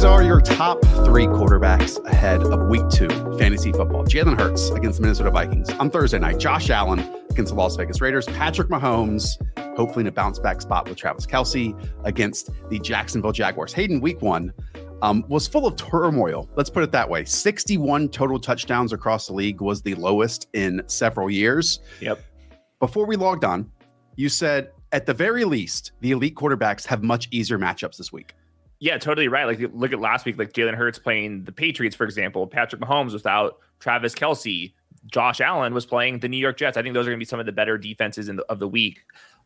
These are your top three quarterbacks ahead of week two fantasy football. Jalen Hurts against the Minnesota Vikings on Thursday night. Josh Allen against the Las Vegas Raiders. Patrick Mahomes, hopefully in a bounce back spot with Travis Kelce against the Jacksonville Jaguars. Hayden, week one, um, was full of turmoil. Let's put it that way. 61 total touchdowns across the league was the lowest in several years. Yep. Before we logged on, you said at the very least, the elite quarterbacks have much easier matchups this week. Yeah, totally right. Like look at last week, like Jalen Hurts playing the Patriots, for example. Patrick Mahomes without Travis Kelce. Josh Allen was playing the New York Jets. I think those are going to be some of the better defenses the, of the week.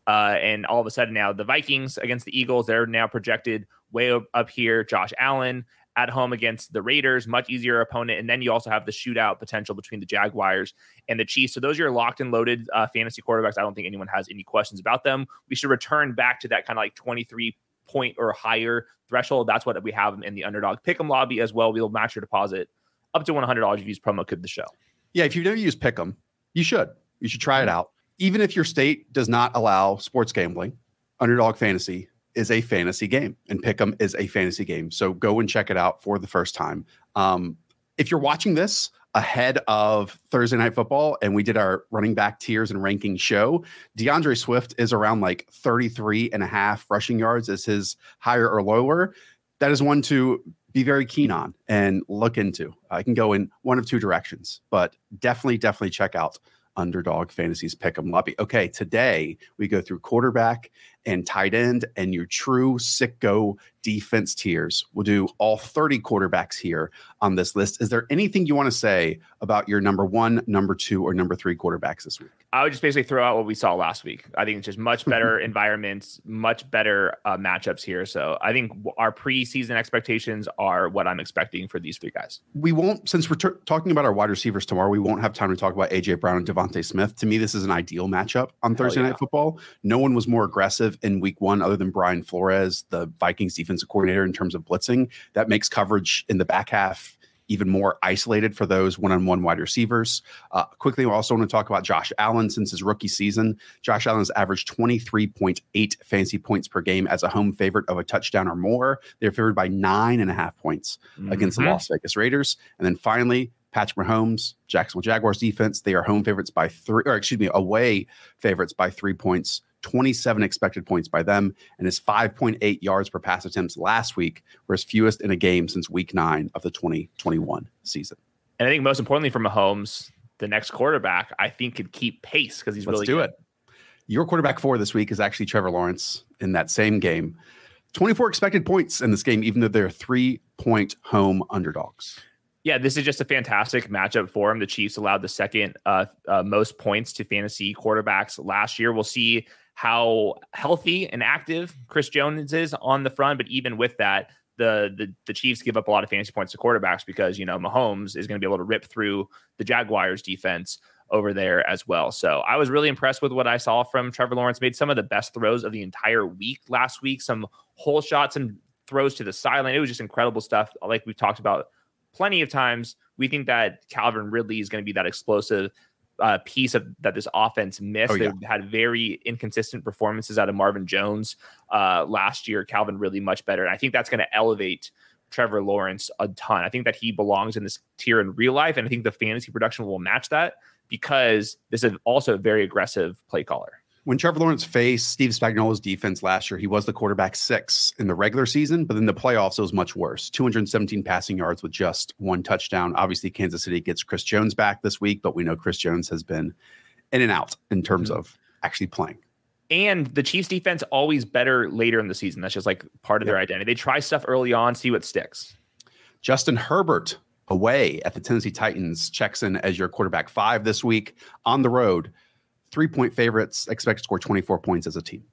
Uh, and all of a sudden now the Vikings against the Eagles, they're now projected way up here. Josh Allen at home against the Raiders, much easier opponent. And then you also have the shootout potential between the Jaguars and the Chiefs. So those are your locked and loaded uh, fantasy quarterbacks. I don't think anyone has any questions about them. We should return back to that kind of like 23 point or higher threshold. That's what we have in the underdog pick'em lobby as well. We'll match your deposit up to $100 if you use promo code the show. Yeah, if you've never used Pick'em, you should. You should try it out. Even if your state does not allow sports gambling, Underdog Fantasy is a fantasy game, and Pick'em is a fantasy game. So go and check it out for the first time. Um, if you're watching this ahead of Thursday Night Football, and we did our running back tiers and ranking show, D'Andre Swift is around like 33 and a half rushing yards as his higher or lower. That is one to be very keen on and look into. I can go in one of two directions, but definitely, definitely check out Underdog Fantasies Pick'em Lobby. Okay, today we go through quarterback and tight end and your true sicko defense tiers. We'll do all 30 quarterbacks here on this list. Is there anything you want to say about your number one, number two, or number three quarterbacks this week? I would just basically throw out what we saw last week. I think it's just much better environments, much better uh, matchups here. So I think our preseason expectations are what I'm expecting for these three guys. We won't, since we're t- talking about our wide receivers tomorrow, we won't have time to talk about AJ Brown and DeVonta Smith. To me, this is an ideal matchup on Thursday yeah. Night Football. No one was more aggressive in week one other than Brian Flores, the Vikings defensive coordinator, in terms of blitzing. That makes coverage in the back half even more isolated for those one-on-one wide receivers. Uh, quickly, we also want to talk about Josh Allen since his rookie season. Josh Allen has averaged 23.8 fantasy points per game as a home favorite of a touchdown or more. They're favored by nine and a half points mm-hmm. against the Las Vegas Raiders. And then finally, Patrick Mahomes, Jacksonville Jaguars defense. They are home favorites by three, or excuse me, away favorites by three points 27 expected points by them, and his 5.8 yards per pass attempts last week were his fewest in a game since week nine of the 2021 season. And I think most importantly for Mahomes, the next quarterback, I think could keep pace because he's Let's really do good. it. Your quarterback four this week is actually Trevor Lawrence in that same game. 24 expected points in this game, even though they're three point home underdogs. Yeah, this is just a fantastic matchup for him. The Chiefs allowed the second uh, uh, most points to fantasy quarterbacks last year. We'll see how healthy and active Chris Jones is on the front, but even with that, the, the the Chiefs give up a lot of fantasy points to quarterbacks because you know Mahomes is going to be able to rip through the Jaguars defense over there as well. So I was really impressed with what I saw from Trevor Lawrence. Made some of the best throws of the entire week last week. Some hole shots and throws to the sideline. It was just incredible stuff. Like we've talked about plenty of times. We think that Calvin Ridley is going to be that explosive uh, piece of that this offense missed. Oh, yeah. They had very inconsistent performances out of Marvin Jones uh, last year. Calvin really much better, and I think that's going to elevate Trevor Lawrence a ton. I think that he belongs in this tier in real life, and I think the fantasy production will match that because this is also a very aggressive play caller. When Trevor Lawrence faced Steve Spagnuolo's defense last year, he was the quarterback six in the regular season, but in the playoffs, it was much worse 217 passing yards with just one touchdown. Obviously, Kansas City gets Chris Jones back this week, but we know Chris Jones has been in and out in terms mm-hmm. of actually playing. And the Chiefs defense always better later in the season. That's just like part of yep. their identity. They try stuff early on, see what sticks. Justin Herbert away at the Tennessee Titans checks in as your quarterback five this week on the road. Three point favorites, expect to score 24 points as a team.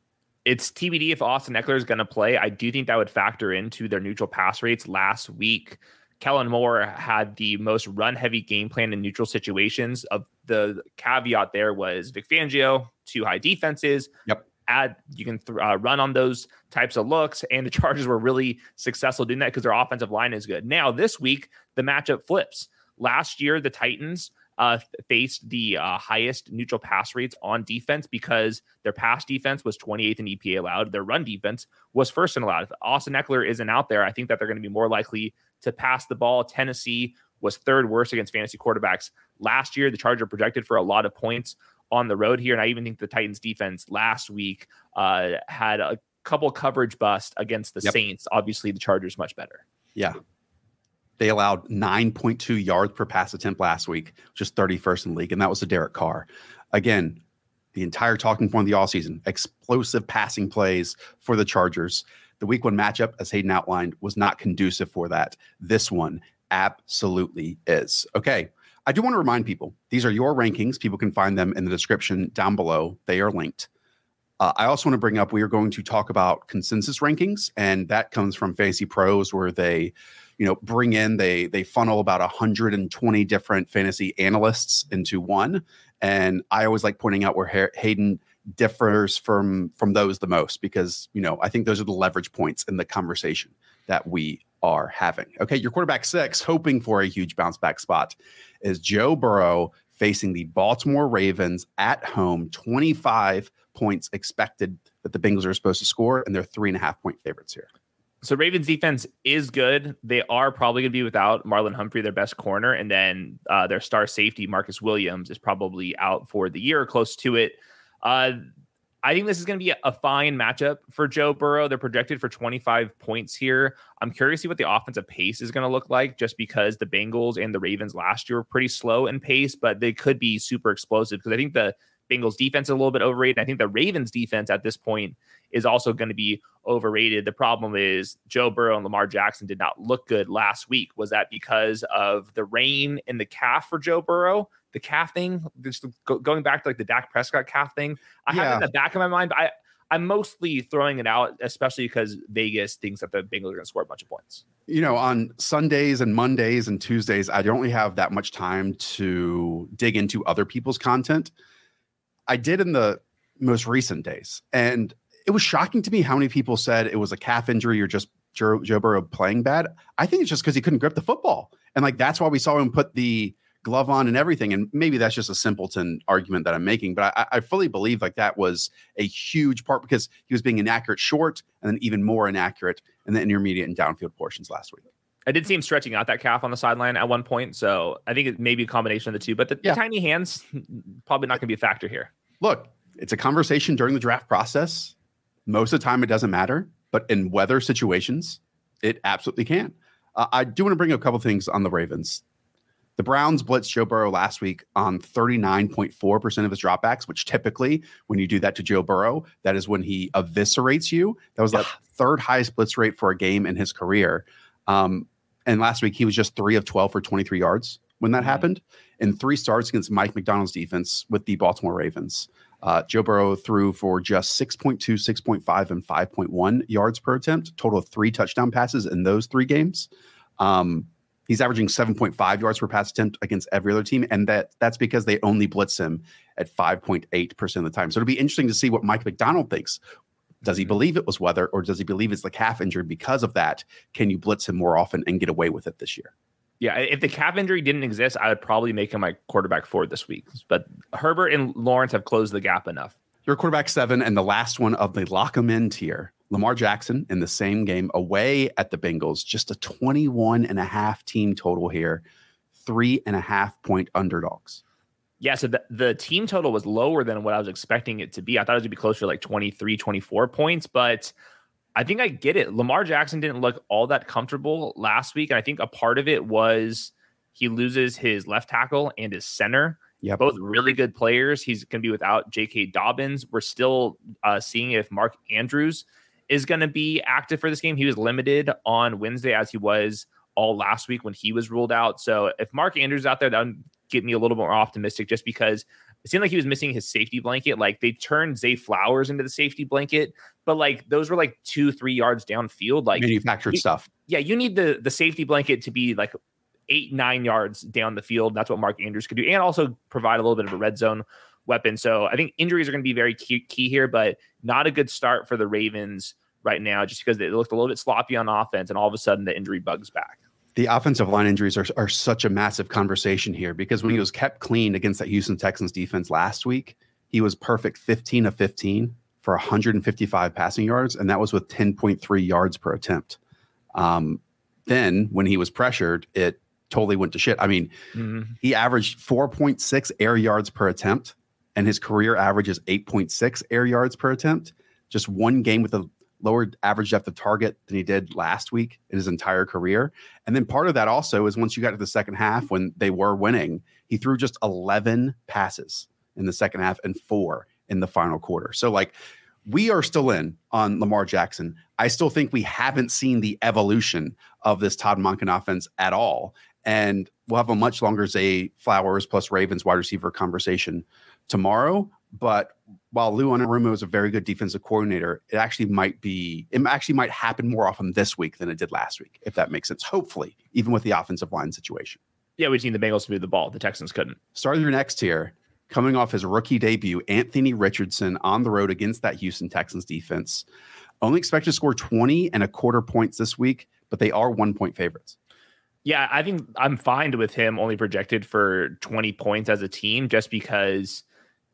It's TBD if Austin Ekeler is going to play. I do think that would factor into their neutral pass rates last week. Kellen Moore had the most run heavy game plan in neutral situations. Of the caveat there was Vic Fangio, two high defenses. Yep. Add you can th- uh, run on those types of looks, and the Chargers were really successful doing that because their offensive line is good. Now this week the matchup flips. Last year the Titans uh, faced the uh, highest neutral pass rates on defense because their pass defense was 28th in EPA allowed. Their run defense was first in allowed. If Austin Ekeler isn't out there, I think that they're going to be more likely to pass the ball. Tennessee was third worst against fantasy quarterbacks last year. The Charger projected for a lot of points on the road here, and I even think the Titans defense last week uh, had a couple coverage bust against the yep. Saints. Obviously, the Chargers much better. Yeah. They allowed 9.2 yards per pass attempt last week, just 31st in the league, and that was to Derek Carr. Again, the entire talking point of the all season, explosive passing plays for the Chargers. The week one matchup, as Hayden outlined, was not conducive for that. This one absolutely is. Okay. I do want to remind people these are your rankings. People can find them in the description down below. They are linked. Uh, I also want to bring up we are going to talk about consensus rankings, and that comes from Fantasy Pros, where they, you know, bring in they they funnel about 120 different fantasy analysts into one. And I always like pointing out where Hayden differs from from those the most because you know I think those are the leverage points in the conversation that we are having. Okay, your quarterback six, hoping for a huge bounce back spot, is Joe Burrow facing the Baltimore Ravens at home. Twenty five points expected that the Bengals are supposed to score, and they're three and a half point favorites here. So Ravens defense is good. They are probably going to be without Marlon Humphrey, their best corner, and then uh, their star safety Marcus Williams is probably out for the year, or close to it. Uh, I think this is going to be a fine matchup for Joe Burrow. They're projected for 25 points here. I'm curious to see what the offensive pace is going to look like just because the Bengals and the Ravens last year were pretty slow in pace, but they could be super explosive because I think the Bengals defense is a little bit overrated. I think the Ravens defense at this point is also going to be overrated. The problem is Joe Burrow and Lamar Jackson did not look good last week. Was that because of the rain and the calf for Joe Burrow? the calf thing, just going back to like the Dak Prescott calf thing. I yeah. have it in the back of my mind, I I'm mostly throwing it out, especially because Vegas thinks that the Bengals are going to score a bunch of points. You know, on Sundays and Mondays and Tuesdays, I don't really have that much time to dig into other people's content. I did in the most recent days, and it was shocking to me how many people said it was a calf injury or just Joe, Joe Burrow playing bad. I think it's just because he couldn't grip the football, and like that's why we saw him put the glove on and everything. And maybe that's just a simpleton argument that I'm making, but I, I, fully believe like that was a huge part because he was being inaccurate short and then even more inaccurate in the intermediate and downfield portions last week. I did see him stretching out that calf on the sideline at one point. So I think it may be a combination of the two, but the, yeah. the tiny hands probably not going to be a factor here. Look, it's a conversation during the draft process. Most of the time, it doesn't matter, but in weather situations, it absolutely can. Uh, I do want to bring a couple things on the Ravens. The Browns blitzed Joe Burrow last week on 39.4% of his dropbacks, which typically, when you do that to Joe Burrow, that is when he eviscerates you. That was the third highest blitz rate for a game in his career. Um, and last week, he was just three of 12 for 23 yards when that mm-hmm. happened. In three starts against Mike Macdonald's defense with the Baltimore Ravens, uh, Joe Burrow threw for just 6.2, 6.5, and 5.1 yards per attempt, total of three touchdown passes in those three games. Um, He's averaging 7.5 yards per pass attempt against every other team, and that that's because they only blitz him at 5.8% of the time. So it'll be interesting to see what Mike McDonald thinks. Does he mm-hmm. believe it was weather, or does he believe it's the calf injury? Because of that, can you blitz him more often and get away with it this year? Yeah, if the calf injury didn't exist, I would probably make him my quarterback four this week. But Herbert and Lawrence have closed the gap enough. Your quarterback seven, and the last one of the lock him in tier Lamar Jackson in the same game away at the Bengals, just a 21 and a half team total here, three and a half point underdogs. Yeah, so the, the team total was lower than what I was expecting it to be. I thought it would be closer to like 23, 24 points, but I think I get it. Lamar Jackson didn't look all that comfortable last week. And I think a part of it was he loses his left tackle and his center. Yeah, both really good players. He's going to be without J.K. Dobbins. We're still uh, seeing if Mark Andrews is going to be active for this game. He was limited on Wednesday as he was all last week when he was ruled out. So if Mark Andrews out there, that would get me a little more optimistic just because it seemed like he was missing his safety blanket. Like they turned Zay Flowers into the safety blanket, but like those were like two, three yards downfield. Like manufactured you, stuff. Yeah, you need the the safety blanket to be like eight, nine yards down the field. That's what Mark Andrews could do, and also provide a little bit of a red zone weapon. So I think injuries are going to be very key, key here, but not a good start for the Ravens right now, just because they looked a little bit sloppy on offense, and all of a sudden the injury bugs back the offensive line injuries are, are such a massive conversation here because when he mm-hmm. was kept clean against that Houston Texans defense last week, he was perfect 15 of 15 for 155 passing yards, and that was with 10.3 yards per attempt. Um, then when he was pressured, it totally went to shit. I mean, mm-hmm. he averaged 4.6 air yards per attempt, and his career average is 8.6 air yards per attempt. Just one game with a lower average depth of target than he did last week in his entire career. And then part of that also is once you got to the second half when they were winning, he threw just 11 passes in the second half and four in the final quarter. So, like, we are still in on Lamar Jackson. I still think we haven't seen the evolution of this Todd Monken offense at all. And we'll have a much longer Zay Flowers plus Ravens wide receiver conversation tomorrow. But while Lou Anarumo is a very good defensive coordinator, it actually might be it actually might happen more often this week than it did last week, if that makes sense. Hopefully, even with the offensive line situation. Yeah, we've seen the Bengals move the ball. The Texans couldn't. Starting your next tier, coming off his rookie debut, Anthony Richardson on the road against that Houston Texans defense. Only expected to score 20 and a quarter points this week, but they are one point favorites. Yeah, I think I'm fine with him only projected for 20 points as a team just because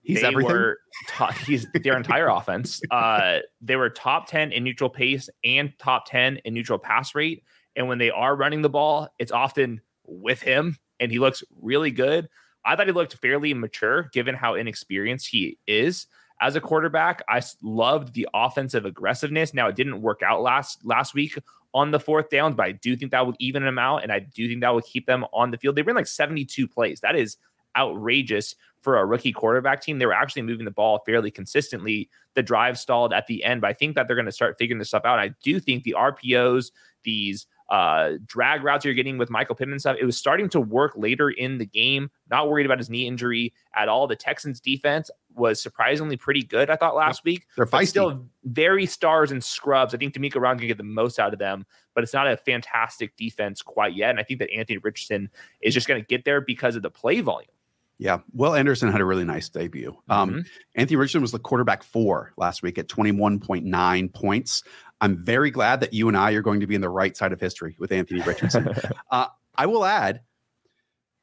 He's they everything. Were top, he's their entire offense. Uh, they were top 10 in neutral pace and top 10 in neutral pass rate. And when they are running the ball, it's often with him, and he looks really good. I thought he looked fairly mature given how inexperienced he is as a quarterback. I loved the offensive aggressiveness. Now it didn't work out last last week on the fourth downs, but I do think that would even them out, and I do think that would keep them on the field. They ran like 72 plays. That is outrageous for a rookie quarterback team. They were actually moving the ball fairly consistently. The drive stalled at the end, but I think that they're going to start figuring this stuff out. I do think the RPOs, these uh, drag routes you're getting with Michael Pittman stuff, it was starting to work later in the game. Not worried about his knee injury at all. The Texans defense was surprisingly pretty good, I thought, last week. They're feisty. still very stars and scrubs. I think DeMeco Ryan can get the most out of them, but it's not a fantastic defense quite yet. And I think that Anthony Richardson is just going to get there because of the play volume. Yeah. Will Anderson had a really nice debut. Um, mm-hmm. Anthony Richardson was the quarterback four last week at 21.9 points. I'm very glad that you and I are going to be in the right side of history with Anthony Richardson. uh, I will add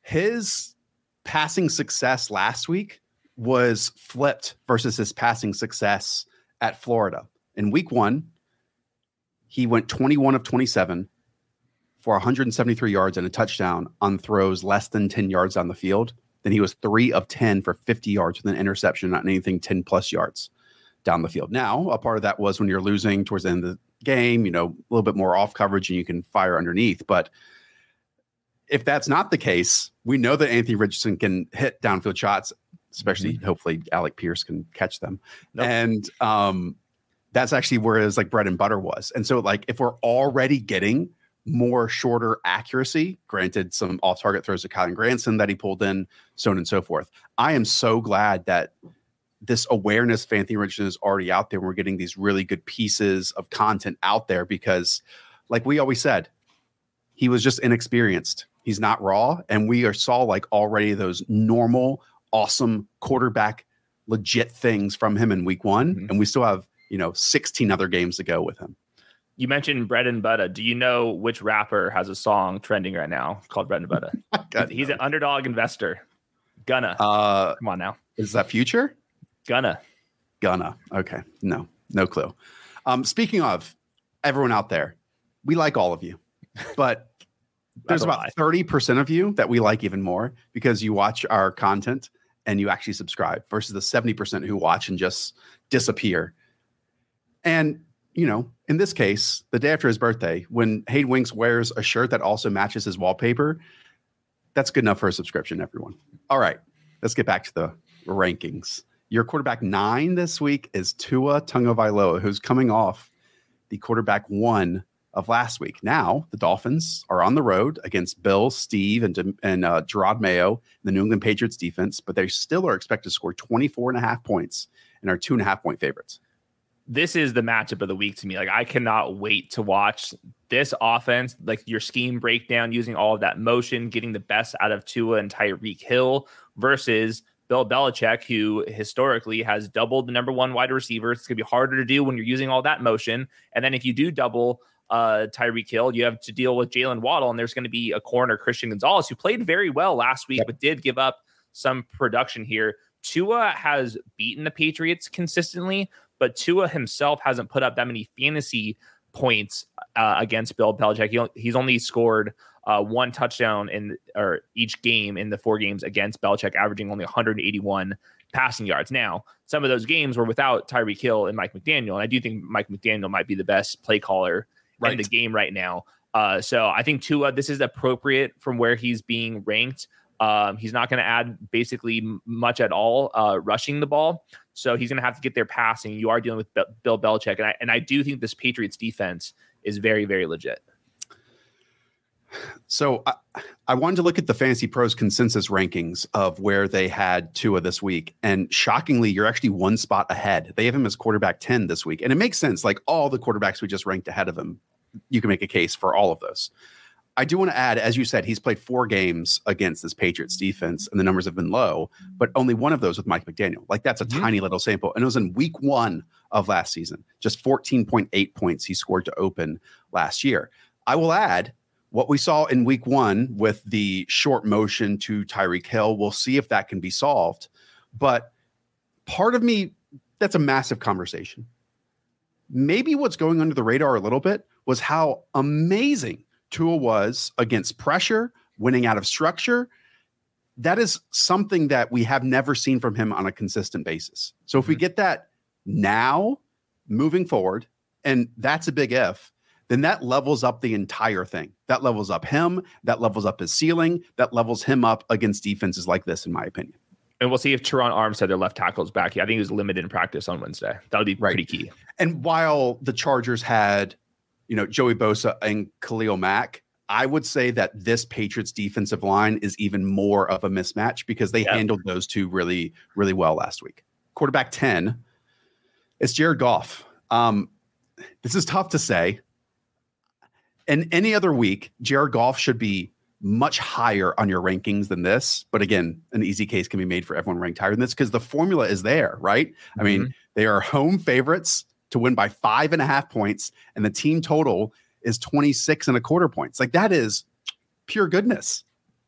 his passing success last week was flipped versus his passing success at Florida. In week one, he went 21 of 27 for 173 yards and a touchdown on throws less than 10 yards on the field. Then he was three of 10 for 50 yards with an interception, not anything 10 plus yards down the field. Now, a part of that was when you're losing towards the end of the game, you know, a little bit more off coverage and you can fire underneath. But if that's not the case, we know that Anthony Richardson can hit downfield shots, especially mm-hmm. hopefully Alec Pierce can catch them. Nope. And um, that's actually where his like bread and butter was. And so, like, if we're already getting more shorter accuracy. Granted, some off target throws to Kylen Granson that he pulled in, so on and so forth. I am so glad that this awareness of Anthony Richardson is already out there. We're getting these really good pieces of content out there because, like we always said, he was just inexperienced. He's not raw. And we are saw like already those normal, awesome quarterback legit things from him in week one. Mm-hmm. And we still have, you know, 16 other games to go with him you mentioned bread and butter. Do you know which rapper has a song trending right now called bread and butter? He's an underdog investor. Gunna. Uh, Come on now. Is that future? Gunna. Gunna. Okay. No, no clue. Um, speaking of everyone out there, we like all of you, but there's about lie. 30% of you that we like even more because you watch our content and you actually subscribe versus the 70% who watch and just disappear. And, you know, in this case, the day after his birthday, when Hayden Winks wears a shirt that also matches his wallpaper, that's good enough for a subscription, everyone. All right, let's get back to the rankings. Your quarterback nine this week is Tua Tagovailoa, who's coming off the quarterback one of last week. Now the Dolphins are on the road against Bill, Steve, and and uh, Jerod Mayo, the New England Patriots defense, but they still are expected to score 24 and a half points and are two and a half point favorites. This is the matchup of the week to me. Like I cannot wait to watch this offense, like your scheme breakdown, using all of that motion, getting the best out of Tua and Tyreek Hill versus Bill Belichick, who historically has doubled the number one wide receiver. It's gonna be harder to do when you're using all that motion. And then if you do double uh Tyreek Hill, you have to deal with Jaylen Waddle, and there's going to be a corner, Christian Gonzalez, who played very well last week, but did give up some production here. Tua has beaten the Patriots consistently, but Tua himself hasn't put up that many fantasy points uh, against Bill Belichick. He, he's only scored uh, one touchdown in or each game in the four games against Belichick, averaging only 181 passing yards. Now, some of those games were without Tyreek Hill and Mike McDaniel, and I do think Mike McDaniel might be the best play caller in Right. the game right now. Uh, so I think Tua, this is appropriate from where he's being ranked. Um, he's not going to add basically much at all uh, rushing the ball. So he's going to have to get there passing. You are dealing with Be- Bill Belichick. And I, and I do think this Patriots defense is very, very legit. So I, I wanted to look at the Fantasy Pros consensus rankings of where they had Tua this week. And shockingly, you're actually one spot ahead. They have him as quarterback 10 this week. And it makes sense. Like all the quarterbacks we just ranked ahead of him, you can make a case for all of those. I do want to add, as you said, he's played four games against this Patriots defense, and the numbers have been low, but only one of those with Mike McDaniel. Like that's a Mhm. tiny little sample. And it was in week one of last season, just 14.8 points he scored to open last year. I will add what we saw in week one with the short motion to Tyreek Hill. We'll see if that can be solved. But part of me, that's a massive conversation. Maybe what's going under the radar a little bit was how amazing Tua was against pressure, winning out of structure. That is something that we have never seen from him on a consistent basis. So if we mm-hmm. get that now, moving forward, and that's a big if, then that levels up the entire thing. That levels up him, that levels up his ceiling, that levels him up against defenses like this, in my opinion. And we'll see if Terron Armstead, their left tackle, is back. I think he was limited in practice on Wednesday. That'll be Right. pretty key. And while the Chargers had, you know, Joey Bosa and Khalil Mack, I would say that this Patriots defensive line is even more of a mismatch because they Yeah. handled those two really, really well last week. Quarterback 10 is Jared Goff. Um, this is tough to say. In any other week, Jared Goff should be much higher on your rankings than this. But again, an easy case can be made for everyone ranked higher than this because the formula is there, right? I mean, they are home favorites to win by five and a half points, and the team total is 26 and a quarter points. Like that is pure goodness.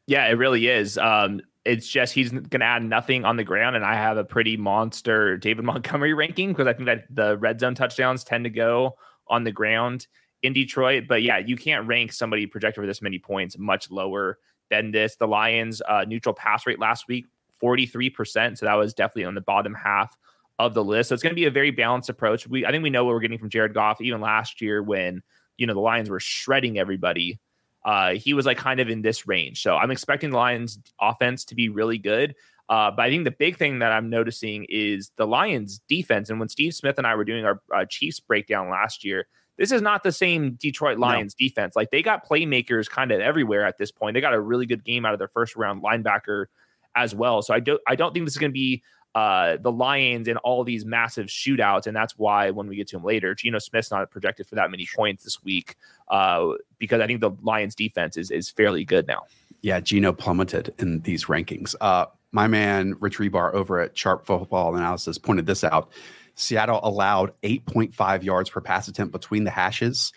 Yeah, it really is. Um, it's just he's going to add nothing on the ground, and I have a pretty monster David Montgomery ranking because I think that the red zone touchdowns tend to go on the ground in Detroit. But yeah, you can't rank somebody projected for this many points much lower than this. The Lions' uh, neutral pass rate last week, 43%. So that was definitely on the bottom half of the list. So it's going to be a very balanced approach. We I think we know what we're getting from Jared Goff, even last year when you know the Lions were shredding everybody uh, he was like kind of in this range. So I'm expecting the Lions offense to be really good. Uh, but I think the big thing that I'm noticing is the Lions defense. And when Steve Smith and I were doing our uh, Chiefs breakdown last year, this is not the same Detroit Lions defense. Like they got playmakers kind of everywhere at this point. They got a really good game out of their first round linebacker as well. So I don't I don't think this is going to be uh, the Lions in all these massive shootouts, and that's why when we get to him later, Geno Smith's not projected for that many points this week uh, because I think the Lions defense is is fairly good now. Yeah, Geno plummeted in these rankings. Uh, my man Rich Hribar over at Sharp Football Analysis pointed this out. Seattle allowed 8.5 yards per pass attempt between the hashes.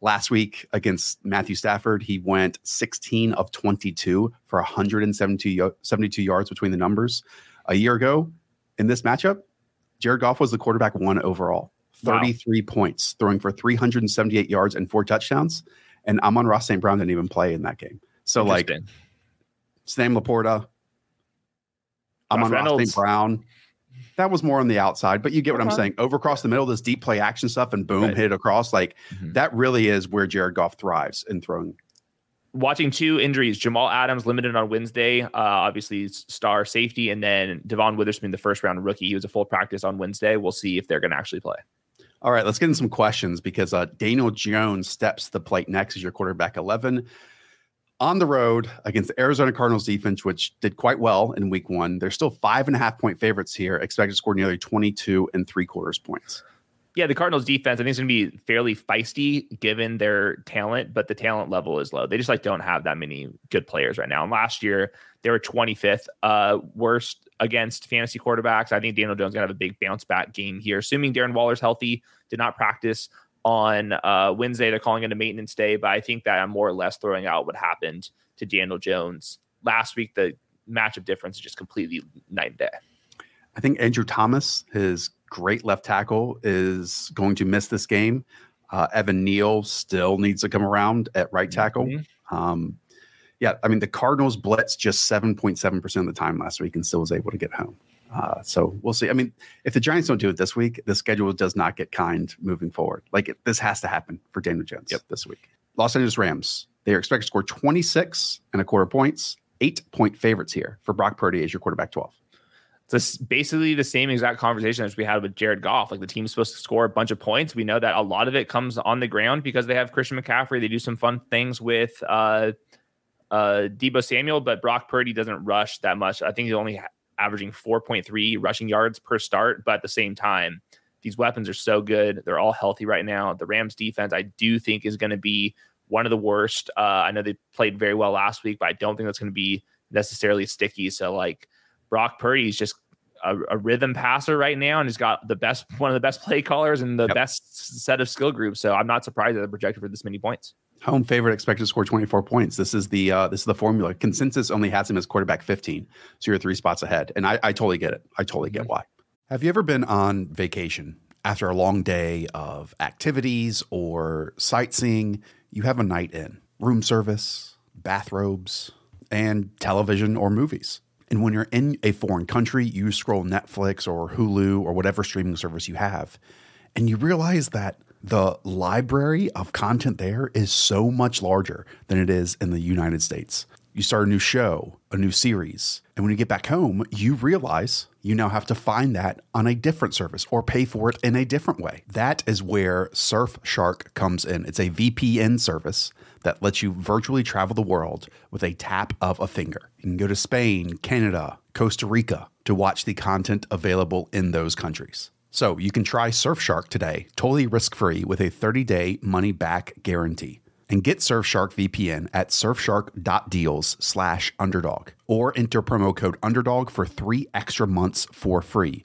Last week against Matthew Stafford, he went 16 of 22 for 172 yo- 72 yards between the numbers. A year ago in this matchup, Jared Goff was the quarterback one overall, 33 wow. points, throwing for 378 yards and four touchdowns. And Amon-Ra St. Brown didn't even play in that game. So like Sam LaPorta, Amon-Ra St. Brown. That was more on the outside, but you get what I'm saying. Over across the middle, this deep play action stuff and boom, right. hit it across. Like mm-hmm. that really is where Jared Goff thrives in throwing watching two injuries jamal adams limited on wednesday uh, obviously star safety and then devon witherspoon the first round rookie. He was a full practice on wednesday. We'll see if they're going to actually play. All right let's get in some questions because uh, daniel jones steps the plate next as your quarterback 11 on the road against the arizona cardinals defense which did quite well in week one they're still five and a half point favorites here expected to score nearly 22 and three quarters points yeah, the Cardinals defense, I think, is going to be fairly feisty given their talent, but the talent level is low. They just like don't have that many good players right now. And last year, they were 25th uh, worst against fantasy quarterbacks. I think Daniel Jones going to have a big bounce back game here, assuming Darren Waller's healthy, did not practice on uh, Wednesday. They're calling it a maintenance day, but I think that I'm more or less throwing out what happened to Daniel Jones last week. The matchup difference is just completely night and day. I think Andrew Thomas, his great left tackle, is going to miss this game. Uh, Evan Neal still needs to come around at right tackle. Mm-hmm. Um, yeah, I mean, the Cardinals blitz just 7.7% of the time last week and still was able to get home. Uh, so we'll see. I mean, if the Giants don't do it this week, the schedule does not get kind moving forward. Like it, this has to happen for Daniel Jones yep. this week. Los Angeles Rams, they are expected to score 26 and a quarter points, eight point favorites here for Brock Purdy as your quarterback 12 it's basically the same exact conversation as we had with Jared Goff. Like the team's supposed to score a bunch of points. We know that a lot of it comes on the ground because they have Christian McCaffrey. They do some fun things with uh, uh, Deebo Samuel, but Brock Purdy doesn't rush that much. I think he's only averaging 4.3 rushing yards per start. But at the same time, these weapons are so good. They're all healthy right now. The Rams defense, I do think, is going to be one of the worst. Uh, I know they played very well last week, but I don't think that's going to be necessarily sticky. So, like, Brock Purdy is just a, a, rhythm passer right now, and he's got the best, one of the best play callers and the yep. best set of skill groups. So I'm not surprised that they're projected for this many points. Home favorite expected to score 24 points. This is the uh, this is the formula. Consensus only has him as quarterback 15, so you're three spots ahead. And I, I totally get it. I totally get mm-hmm. why. Have you ever been on vacation after a long day of activities or sightseeing? You have a night in, room service, bathrobes, and television or movies. And when you're in a foreign country, you scroll Netflix or Hulu or whatever streaming service you have, and you realize that the library of content there is so much larger than it is in the United States. You start a new show, a new series, and when you get back home, you realize you now have to find that on a different service or pay for it in a different way. That is where Surfshark comes in. It's a VPN service that lets you virtually travel the world with a tap of a finger. You can go to Spain, Canada, Costa Rica to watch the content available in those countries. So you can try Surfshark today, totally risk free with a 30 day money back guarantee. And get Surfshark VPN at surfshark.deals slash underdog or enter promo code underdog for three extra months for free.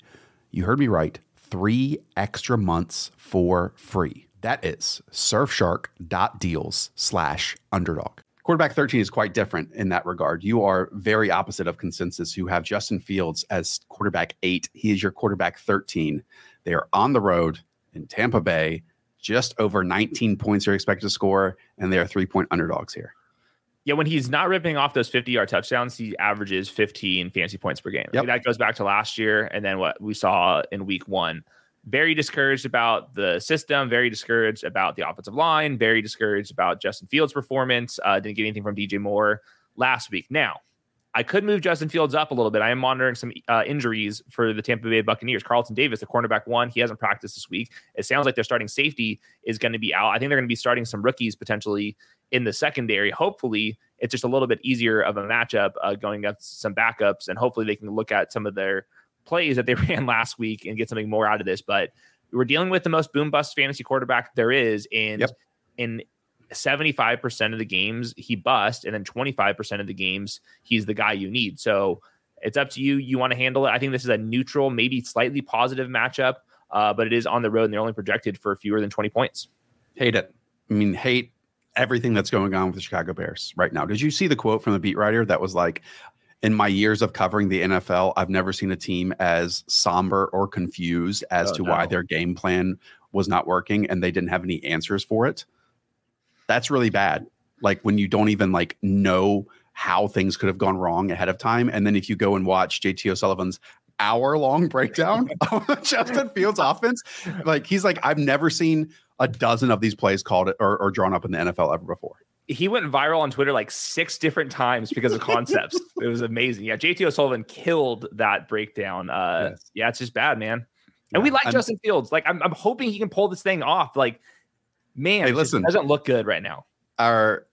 You heard me right, three extra months for free. That is surfshark.deals slash underdog. Quarterback 13 is quite different in that regard. You are very opposite of consensus, who have Justin Fields as quarterback eight. He is your quarterback 13. They are on the road in Tampa Bay, just over 19 points are expected to score, and they are three point underdogs here. Yeah, when he's not ripping off those 50 yard touchdowns, he averages 15 fantasy points per game. Yep. Like that goes back to last year and then what we saw in week one very discouraged about the system, very discouraged about the offensive line, very discouraged about Justin Fields' performance. Uh, didn't get anything from DJ Moore last week. Now, I could move Justin Fields up a little bit. I am monitoring some uh, injuries for the Tampa Bay Buccaneers. Carlton Davis, the cornerback one, he hasn't practiced this week. It sounds like their starting safety is going to be out. I think they're going to be starting some rookies potentially in the secondary. Hopefully, it's just a little bit easier of a matchup uh, going against some backups, and hopefully they can look at some of their plays that they ran last week and get something more out of this. But we're dealing with the most boom bust fantasy quarterback there is. And yep. in 75% of the games, he bust. And then 25% of the games, he's the guy you need. So it's up to you. You want to handle it. I think this is a neutral, maybe slightly positive matchup, uh, but it is on the road and they're only projected for fewer than 20 points. Hate it. I mean, hate everything that's going on with the Chicago Bears right now. Did you see the quote from the beat writer that was like, in my years of covering the NFL, I've never seen a team as somber or confused as oh, to no. why their game plan was not working and they didn't have any answers for it. That's really bad. Like when you don't even like know how things could have gone wrong ahead of time. And then if you go and watch JT O'Sullivan's hour long breakdown of Justin Fields offense, like he's like, I've never seen a dozen of these plays called or, or drawn up in the NFL ever before he went viral on Twitter like six different times because of concepts. it was amazing. Yeah, JT O'Sullivan killed that breakdown. Uh, yes. Yeah, it's just bad, man. And yeah, we like I'm, Justin Fields. Like, I'm, I'm hoping he can pull this thing off. Like, man, hey, listen, doesn't look good right now. Our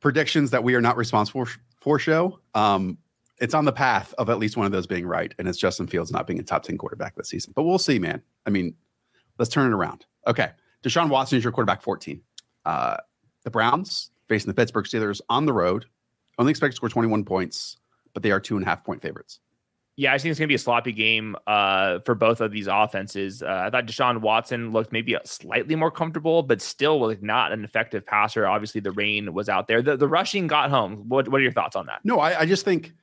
predictions that we are not responsible for show. Um, it's on the path of at least one of those being right, and it's Justin Fields not being a top 10 quarterback this season. But we'll see, man. I mean, let's turn it around. Okay. Deshaun Watson is your quarterback 14. Uh, the Browns facing the Pittsburgh Steelers on the road. Only expect to score 21 points, but they are two and a half point favorites. Yeah, I think it's going to be a sloppy game uh, for both of these offenses. Uh, I thought Deshaun Watson looked maybe slightly more comfortable, but still like not an effective passer. Obviously, the rain was out there. The, the rushing got home. What, what are your thoughts on that? No, I, I just think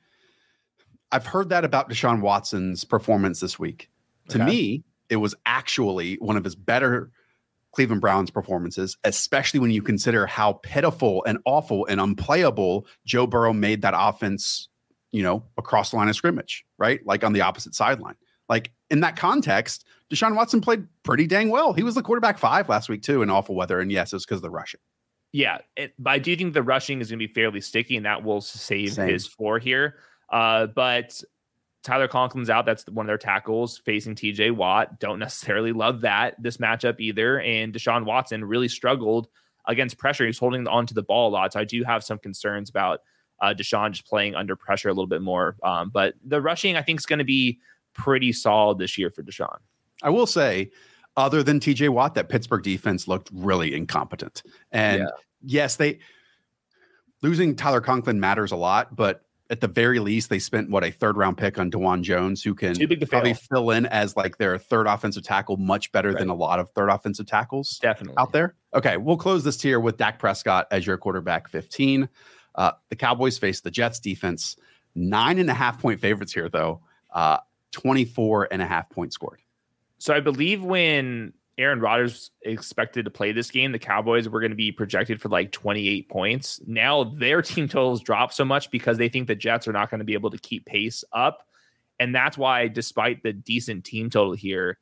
I've heard that about Deshaun Watson's performance this week. To okay. me, it was actually one of his better Cleveland Browns performances, especially when you consider how pitiful and awful and unplayable Joe Burrow made that offense, you know, across the line of scrimmage, right? Like on the opposite sideline. Like in that context, Deshaun Watson played pretty dang well. He was the quarterback five last week too in awful weather. And yes, it was because of the rushing. Yeah, it, but I do think the rushing is going to be fairly sticky, and that will save Same. his floor here. Uh, but Tyler Conklin's out. That's one of their tackles facing TJ Watt. Don't necessarily love that this matchup either. And Deshaun Watson really struggled against pressure. He's holding on to the ball a lot. So I do have some concerns about uh, Deshaun just playing under pressure a little bit more. Um, but the rushing, I think, is going to be pretty solid this year for Deshaun. I will say, other than TJ Watt, that Pittsburgh defense looked really incompetent. And yeah. yes, they losing Tyler Conklin matters a lot, but at the very least, they spent what a third round pick on Dawand Jones, who can probably fail. fill in as like their third offensive tackle much better right. than a lot of third offensive tackles definitely out there. Okay, we'll close this tier with Dak Prescott as your quarterback 15. Uh, the Cowboys face the Jets defense, nine and a half point favorites here, though, uh, 24 and a half points scored. So I believe when Aaron Rodgers expected to play this game, the Cowboys were going to be projected for like 28 points. Now their team totals drop so much because they think the Jets are not going to be able to keep pace up. And that's why, despite the decent team total here,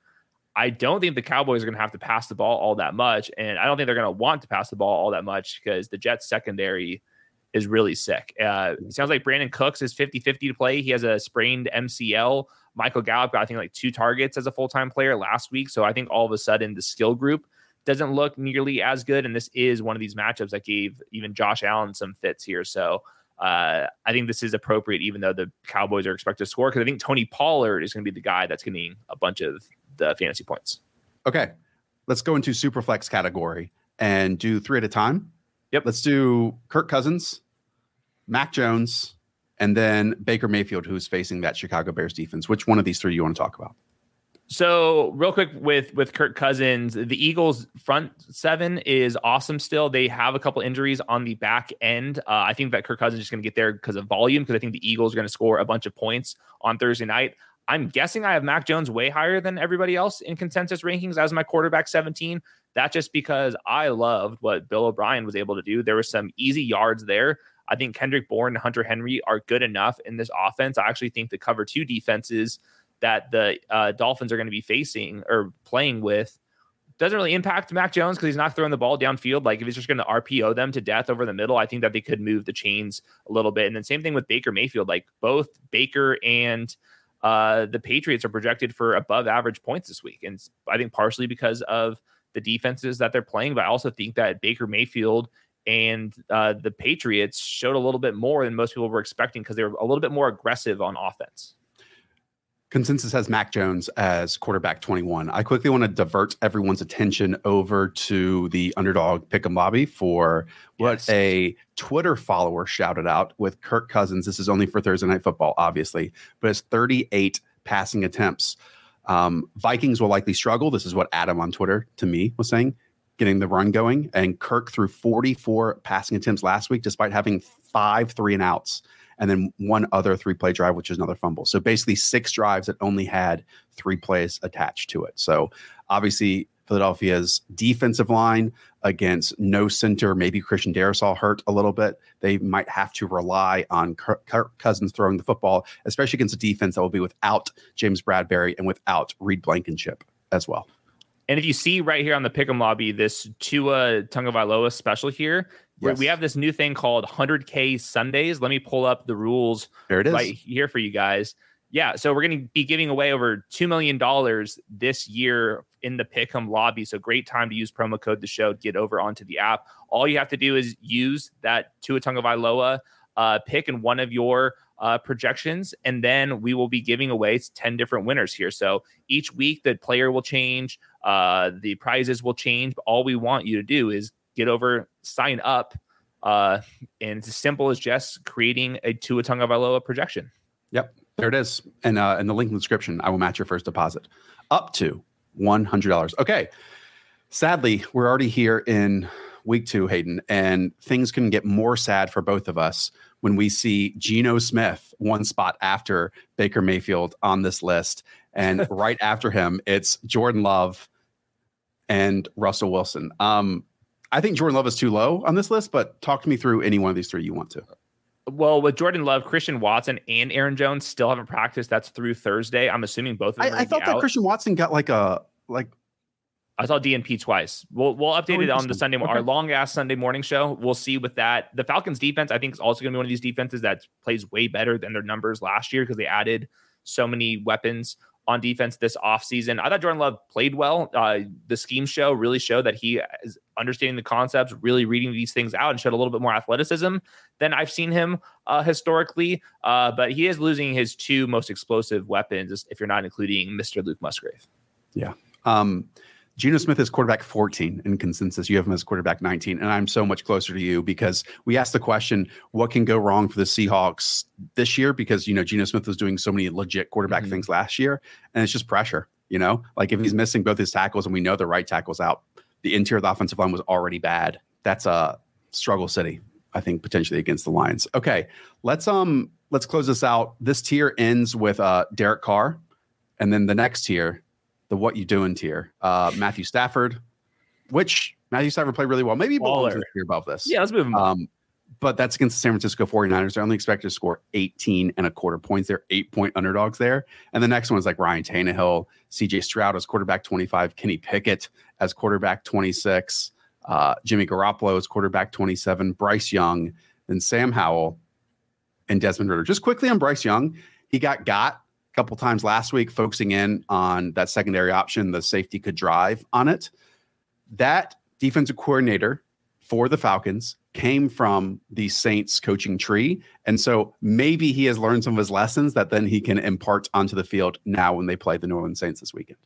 I don't think the Cowboys are going to have to pass the ball all that much. And I don't think they're going to want to pass the ball all that much because the Jets secondary is really sick. Uh, it sounds like Brandin Cooks is 50 50 to play. He has a sprained MCL. Michael Gallup got, I think, like two targets as a full time player last week. So I think all of a sudden the skill group doesn't look nearly as good. And this is one of these matchups that gave even Josh Allen some fits here. So uh, I think this is appropriate, even though the Cowboys are expected to score, because I think Tony Pollard is going to be the guy that's getting a bunch of the fantasy points. Okay. Let's go into super flex category and do three at a time. Yep. Let's do Kirk Cousins, Mac Jones, and then Baker Mayfield, who's facing that Chicago Bears defense. Which one of these three you want to talk about? So, real quick with with Kirk Cousins, the Eagles front seven is awesome. Still, they have a couple injuries on the back end. Uh, I think that Kirk Cousins is just going to get there because of volume. Because I think the Eagles are going to score a bunch of points on Thursday night. I'm guessing I have Mac Jones way higher than everybody else in consensus rankings as my quarterback 17. That just because I loved what Bill O'Brien was able to do. There were some easy yards there. I think Kendrick Bourne and Hunter Henry are good enough in this offense. I actually think the cover two defenses that the uh, Dolphins are going to be facing or playing with doesn't really impact Mac Jones because he's not throwing the ball downfield. Like if he's just going to RPO them to death over the middle, I think that they could move the chains a little bit. And then same thing with Baker Mayfield. Like both Baker and uh, the Patriots are projected for above average points this week, and I think partially because of the defenses that they're playing, but I also think that Baker Mayfield and uh, the Patriots showed a little bit more than most people were expecting because they were a little bit more aggressive on offense. Consensus has Mac Jones as quarterback 21. I quickly want to divert everyone's attention over to the underdog pick'em lobby for what yes. a Twitter follower shouted out with Kirk Cousins. This is only for Thursday Night Football, obviously, but it's 38 passing attempts. Um, Vikings will likely struggle. This is what Adam on Twitter to me was saying getting the run going. And Kirk threw 44 passing attempts last week, despite having five three and outs, and then one other three play drive, which is another fumble. So basically, six drives that only had three plays attached to it. So obviously, Philadelphia's defensive line against no center, maybe Christian Darrisaw hurt a little bit. They might have to rely on Kirk Cousins throwing the football, especially against a defense that will be without James Bradberry and without Reed Blankenship as well. And if you see right here on the Pick'em lobby, this Tua Tagovailoa special here, yes. we have this new thing called 100K Sundays. Let me pull up the rules there it is. right here for you guys. Yeah, so we're going to be giving away over $2 million this year in the Pick'em lobby. So great time to use promo code the show to get over onto the app. All you have to do is use that Tua Tagovailoa uh, pick in one of your uh, projections, and then we will be giving away 10 different winners here. So each week the player will change, uh, the prizes will change. But all we want you to do is get over, sign up, uh, and it's as simple as just creating a Tua Tagovailoa projection. Yep, there it is, and uh, in the link in the description, I will match your first deposit up to one hundred dollars. Okay, sadly, we're already here in week two, Hayden, and things can get more sad for both of us when we see Geno Smith one spot after Baker Mayfield on this list, and right after him, it's Jordan Love and Russell Wilson. Um, I think Jordan Love is too low on this list, but talk to me through any one of these three you want to. Well, with Jordan Love, Christian Watson, and Aaron Jones still haven't practiced. That's through Thursday. I'm assuming both of them. I, I thought that out. Christian Watson got like a like. I saw DNP twice. We'll we'll oh, update oh, it on the Sunday okay. our long ass Sunday morning show. We'll see with that. The Falcons defense, I think, is also going to be one of these defenses that plays way better than their numbers last year because they added so many weapons on defense this offseason. I thought Jordan Love played well. Uh, the scheme show really showed that he is understanding the concepts, really reading these things out, and showed a little bit more athleticism than I've seen him uh, historically. Uh, but he is losing his two most explosive weapons if you're not including Mr. Luke Musgrave. Yeah. Um, Geno Smith is quarterback 14 in consensus. You have him as quarterback 19. And I'm so much closer to you because we asked the question, what can go wrong for the Seahawks this year? Because, you know, Geno Smith was doing so many legit quarterback mm-hmm. things last year. And it's just pressure, you know, like if he's missing both his tackles and we know the right tackle's out, the interior of the offensive line was already bad. That's a struggle city, I think, potentially against the Lions. Okay. Let's, um, let's close this out. This tier ends with uh, Derek Carr. And then the next tier the what you doing tier. Uh, Matthew Stafford, which Matthew Stafford played really well. Maybe is here above this. Yeah, let's move him. Um, but that's against the San Francisco 49ers. They're only expected to score 18 and a quarter points. They're eight point underdogs there. And the next one is like Ryan Tannehill, CJ Stroud as quarterback 25, Kenny Pickett as quarterback 26, uh, Jimmy Garoppolo as quarterback 27, Bryce Young, then Sam Howell and Desmond Ridder. Just quickly on Bryce Young, he got got couple times last week, focusing in on that secondary option, the safety could drive on it. That defensive coordinator for the Falcons came from the Saints coaching tree. And so maybe he has learned some of his lessons that then he can impart onto the field now when they play the New Orleans Saints this weekend.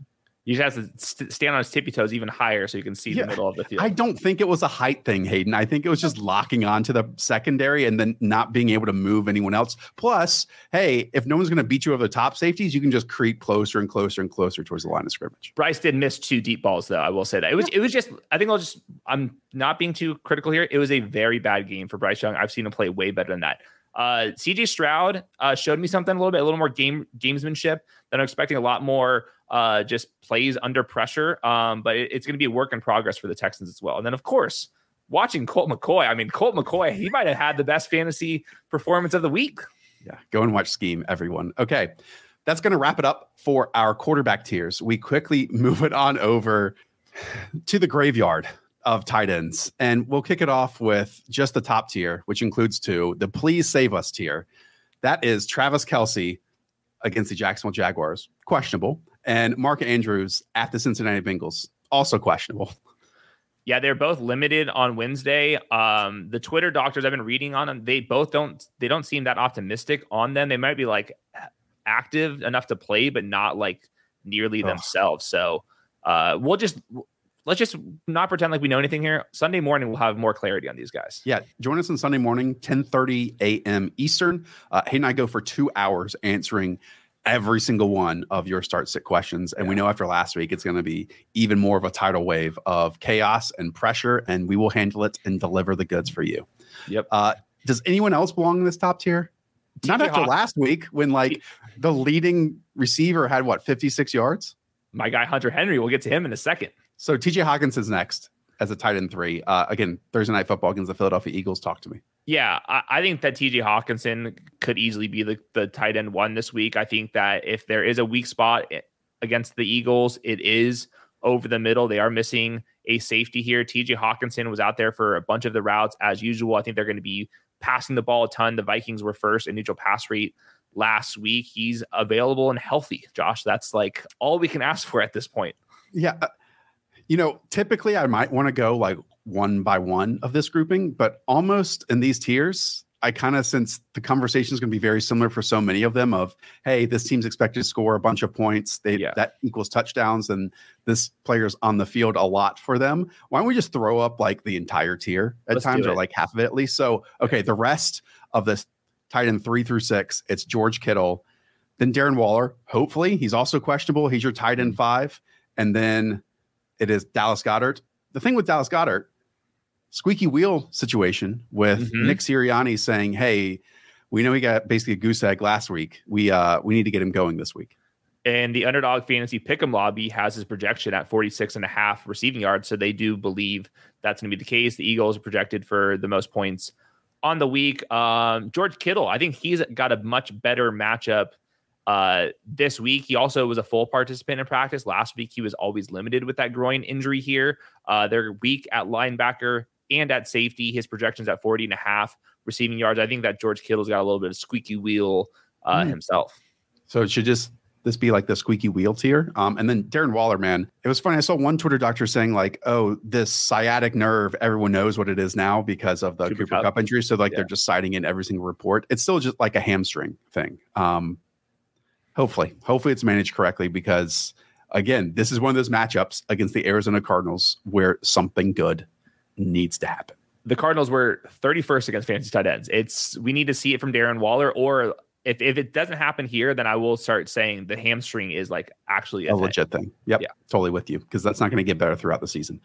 You just have to st- stand on his tippy toes even higher so you can see yeah, the middle of the field. I don't think it was a height thing, Hayden. I think it was just locking onto the secondary and then not being able to move anyone else. Plus, hey, if no one's going to beat you over the top safeties, you can just creep closer and closer and closer towards the line of scrimmage. Bryce did miss two deep balls, though. I will say that it was yeah. it was just. I think I'll just. I'm not being too critical here. It was a very bad game for Bryce Young. I've seen him play way better than that. Uh, CJ Stroud uh, showed me something a little bit, a little more game gamesmanship than I'm expecting. A lot more uh, just plays under pressure. Um, but it, it's going to be a work in progress for the Texans as well. And then, of course, watching Colt McCoy. I mean, Colt McCoy, he might have had the best fantasy performance of the week. Yeah, go and watch Scheme, everyone. Okay, that's going to wrap it up for our quarterback tiers. We quickly move it on over to the graveyard of tight ends. And we'll kick it off with just the top tier, which includes two the please save us tier. That is Travis Kelce against the Jacksonville Jaguars. Questionable and Mark Andrews at the Cincinnati Bengals, also questionable. Yeah, they're both limited on Wednesday. Um, the Twitter doctors I've been reading on them, they both don't they don't seem that optimistic on them. They might be like active enough to play, but not like nearly themselves. So uh, we'll just let's just not pretend like we know anything here. Sunday morning we'll have more clarity on these guys. Yeah, join us on Sunday morning, 10 30 a.m. Eastern. Uh, hey and I go for two hours answering every single one of your start sit questions. And yeah. we know after last week, it's going to be even more of a tidal wave of chaos and pressure, and we will handle it and deliver the goods for you. Yep. Uh, does anyone else belong in this top tier? Not after Hawk. last week when like the leading receiver had what 56 yards. My guy Hunter Henry. We'll get to him in a second. So TJ Hockenson's next as a tight end three. Uh, again, Thursday night football against the Philadelphia Eagles. Talk to me. Yeah, I, I think that TJ Hockenson could easily be the, the tight end one this week. I think that if there is a weak spot eh, against the Eagles, it is over the middle. They are missing a safety here. TJ Hockenson was out there for a bunch of the routes as usual. I think they're going to be passing the ball a ton. The Vikings were first in neutral pass rate last week. He's available and healthy, Josh. That's like all we can ask for at this point. Yeah. uh, You know, typically I might want to go like one by one of this grouping, but almost in these tiers, I kind of since the conversation is going to be very similar for so many of them of hey, this team's expected to score a bunch of points. They Yeah. that equals touchdowns, and this player's on the field a lot for them. Why don't we just throw up like the entire tier at Let's times, or like half of it at least? So okay, the rest of this tight end three through six, it's George Kittle, then Darren Waller. Hopefully, he's also questionable. He's your tight end mm-hmm. five, and then it is Dallas Goedert. The thing with Dallas Goedert, squeaky wheel situation with Mhm. Nick Sirianni saying, "Hey, we know he got basically a goose egg last week. We uh we need to get him going this week." And the underdog fantasy pick'em lobby has his projection at 46 and a half receiving yards. So they do believe that's going to be the case. The Eagles are projected for the most points on the week. Um, George Kittle, I think he's got a much better matchup uh, this week. He also was a full participant in practice. Last week, he was always limited with that groin injury here. Uh, they're weak at linebacker and at safety. His projections at 40 and a half receiving yards. I think that George Kittle's got a little bit of squeaky wheel uh, Hmm. himself. So it should just this be like the squeaky wheel tier. Um, and then Darren Waller, man, it was funny. I saw one Twitter doctor saying like, "Oh, this sciatic nerve, everyone knows what it is now because of the Cooper Cooper, Kupp. Cup injury." So like Yeah. they're just citing in every single report. It's still just like a hamstring thing. Um, hopefully, hopefully it's managed correctly because again, this is one of those matchups against the Arizona Cardinals where something good needs to happen. the Cardinals were 31st against fantasy tight ends. It's we need to see it from Darren Waller, or if, if it doesn't happen here, then I will start saying the hamstring is like actually a a legit thing. Yep, Yeah. totally with you because that's not going to get better throughout the season.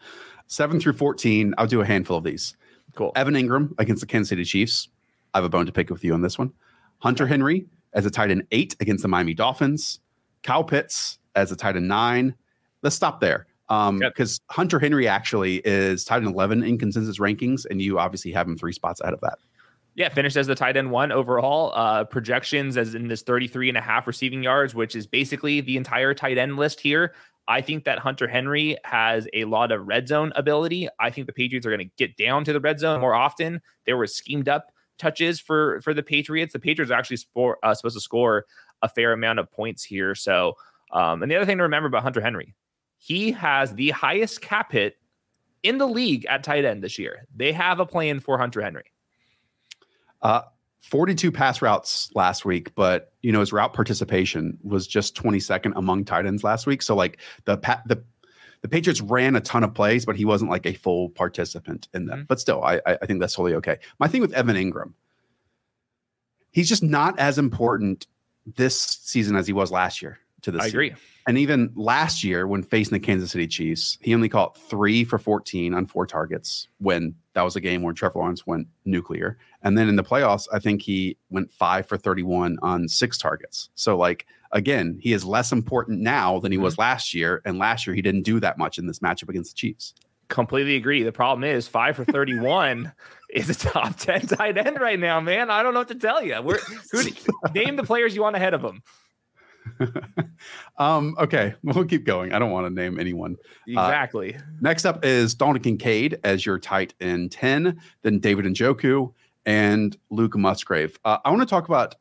Seven through fourteen, I'll do a handful of these. Cool. Evan Engram against the Kansas City Chiefs. I have a bone to pick with you on this one. Hunter Henry as a tight end eight against the Miami Dolphins. Kyle Pitts as a tight end nine. Let's stop there. Um, because Hunter Henry actually is tied in 11 in consensus rankings, and you obviously have him three spots ahead of that. Yeah, finished as the tight end one overall. Uh, projections as in this 33 and a half receiving yards, which is basically the entire tight end list here. I think that Hunter Henry has a lot of red zone ability. I think the Patriots are going to get down to the red zone more often. There were schemed up touches for for the Patriots. The Patriots are actually sport, uh, supposed to score a fair amount of points here. So, um, and the other thing to remember about Hunter Henry, he has the highest cap hit in the league at tight end this year. They have a plan for Hunter Henry. Uh, 42 pass routes last week, but you know his route participation was just 22nd among tight ends last week. So like the pa- the the Patriots ran a ton of plays, but he wasn't like a full participant in them. Mhm. But still, I I I think that's totally okay. My thing with Evan Engram, he's just not as important this season as he was last year. To this, I season. agree. And even last year, when facing the Kansas City Chiefs, he only caught three for 14 on four targets when that was a game where Trevor Lawrence went nuclear. And then in the playoffs, I think he went five for 31 on six targets. So, like, again, he is less important now than he mm-hmm. was last year. And last year, he didn't do that much in this matchup against the Chiefs. Completely agree. The problem is five for 31 is a top 10 tight end right now, man. I don't know what to tell you. We're, who, name the players you want ahead of him. um, okay, we'll keep going. I don't want to name anyone. Exactly. Next up is Dalton Kincaid as your tight end 10, then David Njoku and Luke Musgrave. Uh, I want to talk about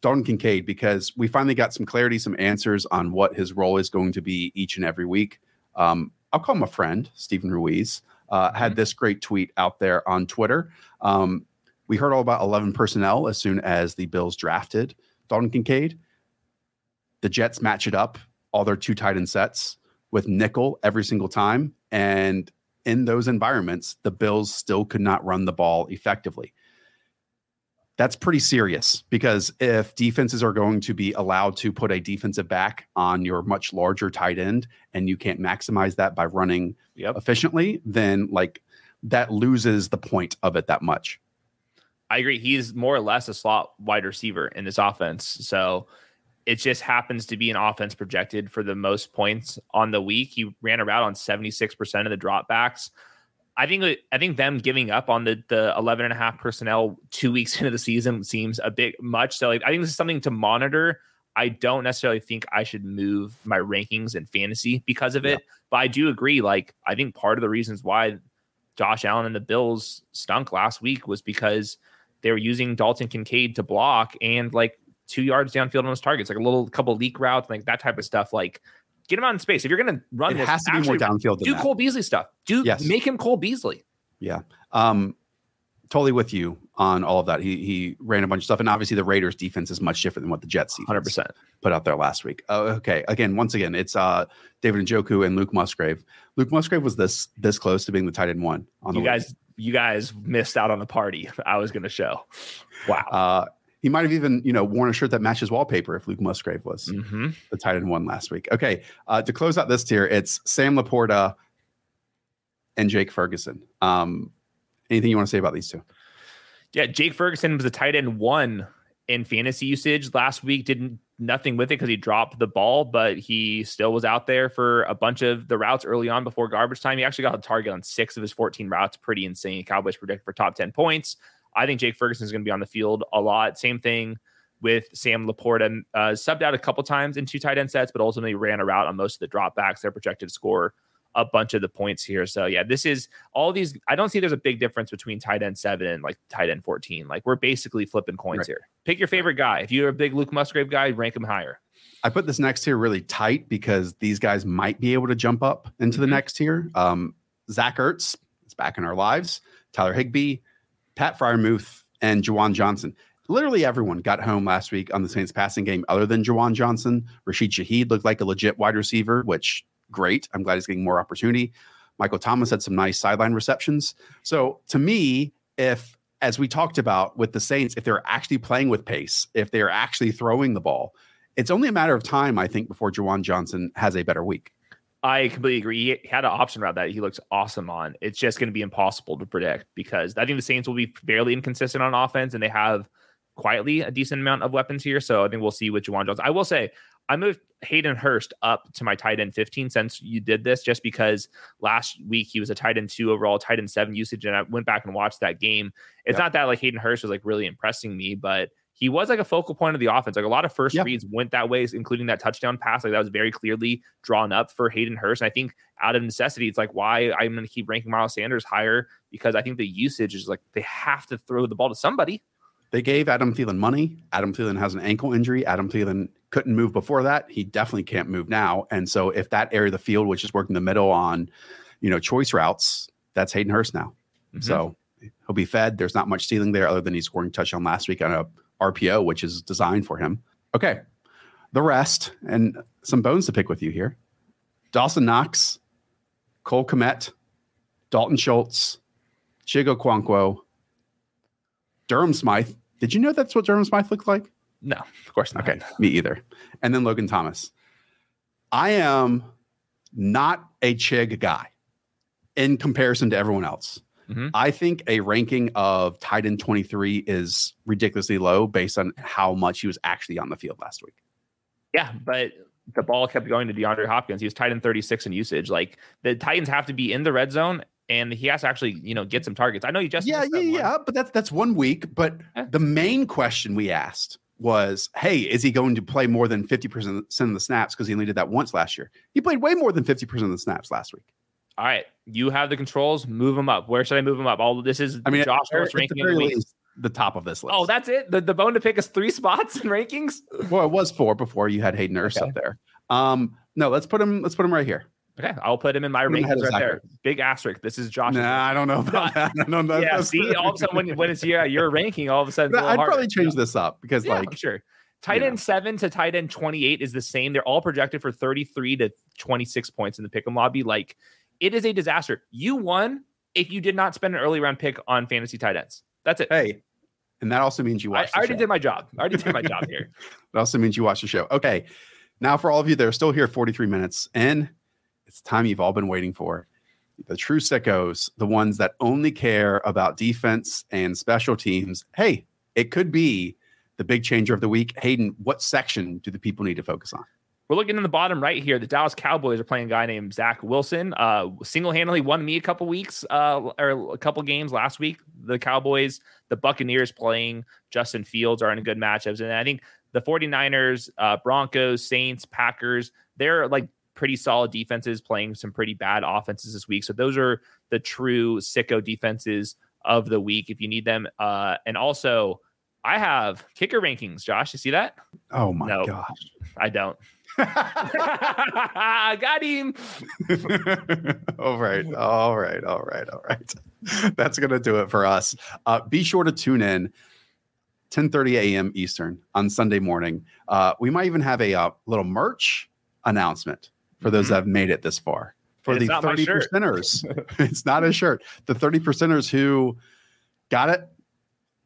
Dalton Kincaid because we finally got some clarity, some answers on what his role is going to be each and every week. Um, I'll call him a friend, Steven Ruiz, uh, had this great tweet out there on Twitter. Um, we heard all about 11 personnel as soon as the Bills drafted Dalton Kincaid. The Jets match it up, all their two tight end sets with nickel every single time. And in those environments, the Bills still could not run the ball effectively. That's pretty serious because if defenses are going to be allowed to put a defensive back on your much larger tight end and you can't maximize that by running Yep. efficiently, then like that loses the point of it that much. I agree. He's more or less a slot wide receiver in this offense. So it just happens to be an offense projected for the most points on the week. He ran a route on 76% of the dropbacks. I think I think them giving up on the the 11 and a half personnel two weeks into the season seems a bit much. So like, I think this is something to monitor. I don't necessarily think I should move my rankings in fantasy because of it, yeah. but I do agree. Like I think part of the reasons why Josh Allen and the Bills stunk last week was because they were using Dalton Kincaid to block and like two yards downfield on those targets, like a little couple leak routes, like that type of stuff. Like get him out in space. If you're going to run it this, has to be more downfield. do that. Cole Beasley stuff. Do yes. make him Cole Beasley. Yeah. Um, totally with you on all of that. He he ran a bunch of stuff, and obviously the Raiders' defense is much different than what the Jets' hundred percent put out there last week. Uh, okay, again, once again, it's uh, David Njoku and Luke Musgrave. Luke Musgrave was this this close to being the tight end one on you the guys. Week. You guys missed out on the party I was going to show. Wow. Uh, he might have even, you know, worn a shirt that matches wallpaper if Luke Musgrave was mm-hmm. the tight end one last week. Okay, uh, to close out this tier, it's Sam LaPorta and Jake Ferguson. Um, anything you want to say about these two? Yeah, Jake Ferguson was the tight end one in fantasy usage last week. Didn't nothing with it because he dropped the ball, but he still was out there for a bunch of the routes early on before garbage time. He actually got a target on six of his 14 routes. Pretty insane. Cowboys predict for top 10 points. I think Jake Ferguson is going to be on the field a lot. Same thing with Sam LaPorta. Uh, subbed out a couple times in two tight end sets, but ultimately ran a route on most of the dropbacks. They're projected score a bunch of the points here. So yeah, this is all these. I don't see there's a big difference between tight end seven and like tight end 14. Like we're basically flipping coins right. here. Pick your favorite guy. If you're a big Luke Musgrave guy, rank him higher. I put this next tier really tight because these guys might be able to jump up into mm-hmm. the next tier. Um, Zach Ertz is back in our lives. Tyler Higbee, Pat Freiermuth, and Juwan Johnson. Literally everyone got home last week on the Saints passing game other than Juwan Johnson. Rashid Shaheed looked like a legit wide receiver, which great. I'm glad he's getting more opportunity. Michael Thomas had some nice sideline receptions. So to me, if as we talked about with the Saints, if they're actually playing with pace, if they're actually throwing the ball, it's only a matter of time, I think, before Juwan Johnson has a better week. I completely agree. He had an option route that he looks awesome on. It's just going to be impossible to predict because I think the Saints will be fairly inconsistent on offense and they have quietly a decent amount of weapons here. So I think we'll see with Juwan Jones. I will say I moved Hayden Hurst up to my tight end 15 since you did this, just because last week he was a tight end two overall, tight end seven usage, and I went back and watched that game. It's yep. not that like Hayden Hurst was like really impressing me, but he was like a focal point of the offense. Like a lot of first reads went that way, including that touchdown pass. Like that was very clearly drawn up for Hayden Hurst. And I think out of necessity, it's like why I'm going to keep ranking Miles Sanders higher because I think the usage is like they have to throw the ball to somebody. They gave Adam Thielen money. Adam Thielen has an ankle injury. Adam Thielen couldn't move before that. He definitely can't move now. And so if that area of the field, which is working the middle on, you know, choice routes, that's Hayden Hurst now. Mm-hmm. So he'll be fed. There's not much ceiling there other than he's scoring touchdown last week on a RPO, which is designed for him. Okay. The rest and some bones to pick with you here. Dawson Knox, Cole Kmet, Dalton Schultz, Chig Okonkwo, Durham Smythe. Did you know that's what Durham Smythe looked like? No, of course not. Okay, me either. And then Logan Thomas. I am not a Chig guy in comparison to everyone else. Mm-hmm. I think a ranking of tight end 23 is ridiculously low based on how much he was actually on the field last week. Yeah, but the ball kept going to DeAndre Hopkins. He was tight end 36 in usage. Like the Titans have to be in the red zone and he has to actually, you know, get some targets. I know you just yeah, yeah, yeah, but that's that's one week. But eh. the main question we asked was, hey, is he going to play more than 50% of the snaps? Because he only did that once last year. He played way more than 50% of the snaps last week. All right. You have the controls. Move them up. Where should I move them up? All this is I mean, Josh ranking the, least, the top of this list. Oh, that's it. The, the bone to pick is three spots in rankings. Well, it was four before you had Hayden Hurst okay. up there. Um, no, let's put him. Let's put him right here. Okay, I'll put him in my rankings right there. Big asterisk. This is Josh. Nah, I don't know about that. I don't know. Yeah, see, all of a sudden when, when it's your your ranking, all of a sudden I'd harder. probably change this up because yeah, like sure. Tight end seven to tight end 28 is the same. They're all projected for 33 to 26 points in the pick 'em lobby. Like it is a disaster. You won if you did not spend an early round pick on fantasy tight ends. That's it. Hey, and that also means you watched. I, I already show. did my job. I already did my job here. That also means you watched the show. Okay. Now, for all of you that are still here 43 minutes, and it's time you've all been waiting for the true sickos, the ones that only care about defense and special teams. Hey, it could be the big changer of the week. Hayden, what section do the people need to focus on? We're looking in the bottom right here. The Dallas Cowboys are playing a guy named Zach Wilson. Uh, single-handedly won me a couple weeks uh, or a couple games last week. The Cowboys, the Buccaneers playing Justin Fields are in good matchups. And I think the 49ers, uh, Broncos, Saints, Packers, they're like pretty solid defenses playing some pretty bad offenses this week. So those are the true sicko defenses of the week if you need them. Uh, and also, I have kicker rankings. Josh, you see that? Oh my No. gosh. I don't. Got him. all right. All right. All right. All right. That's going to do it for us. Uh, be sure to tune in 10:30 a.m. Eastern on Sunday morning. Uh, we might even have a uh, little merch announcement for those that have made it this far. For It's the 30 shirt. percenters. it's not a shirt. The 30 percenters who got it,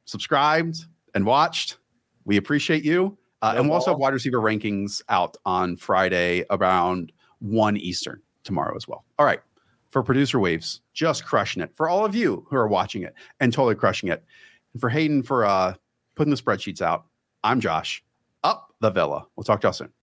subscribed, and watched. We appreciate you. Uh, and we'll also have wide receiver rankings out on Friday around 1 Eastern tomorrow as well. All right. For producer waves, just crushing it. For all of you who are watching it and totally crushing it. And for Hayden for uh, putting the spreadsheets out, I'm Josh. Up the villa. We'll talk to y'all soon.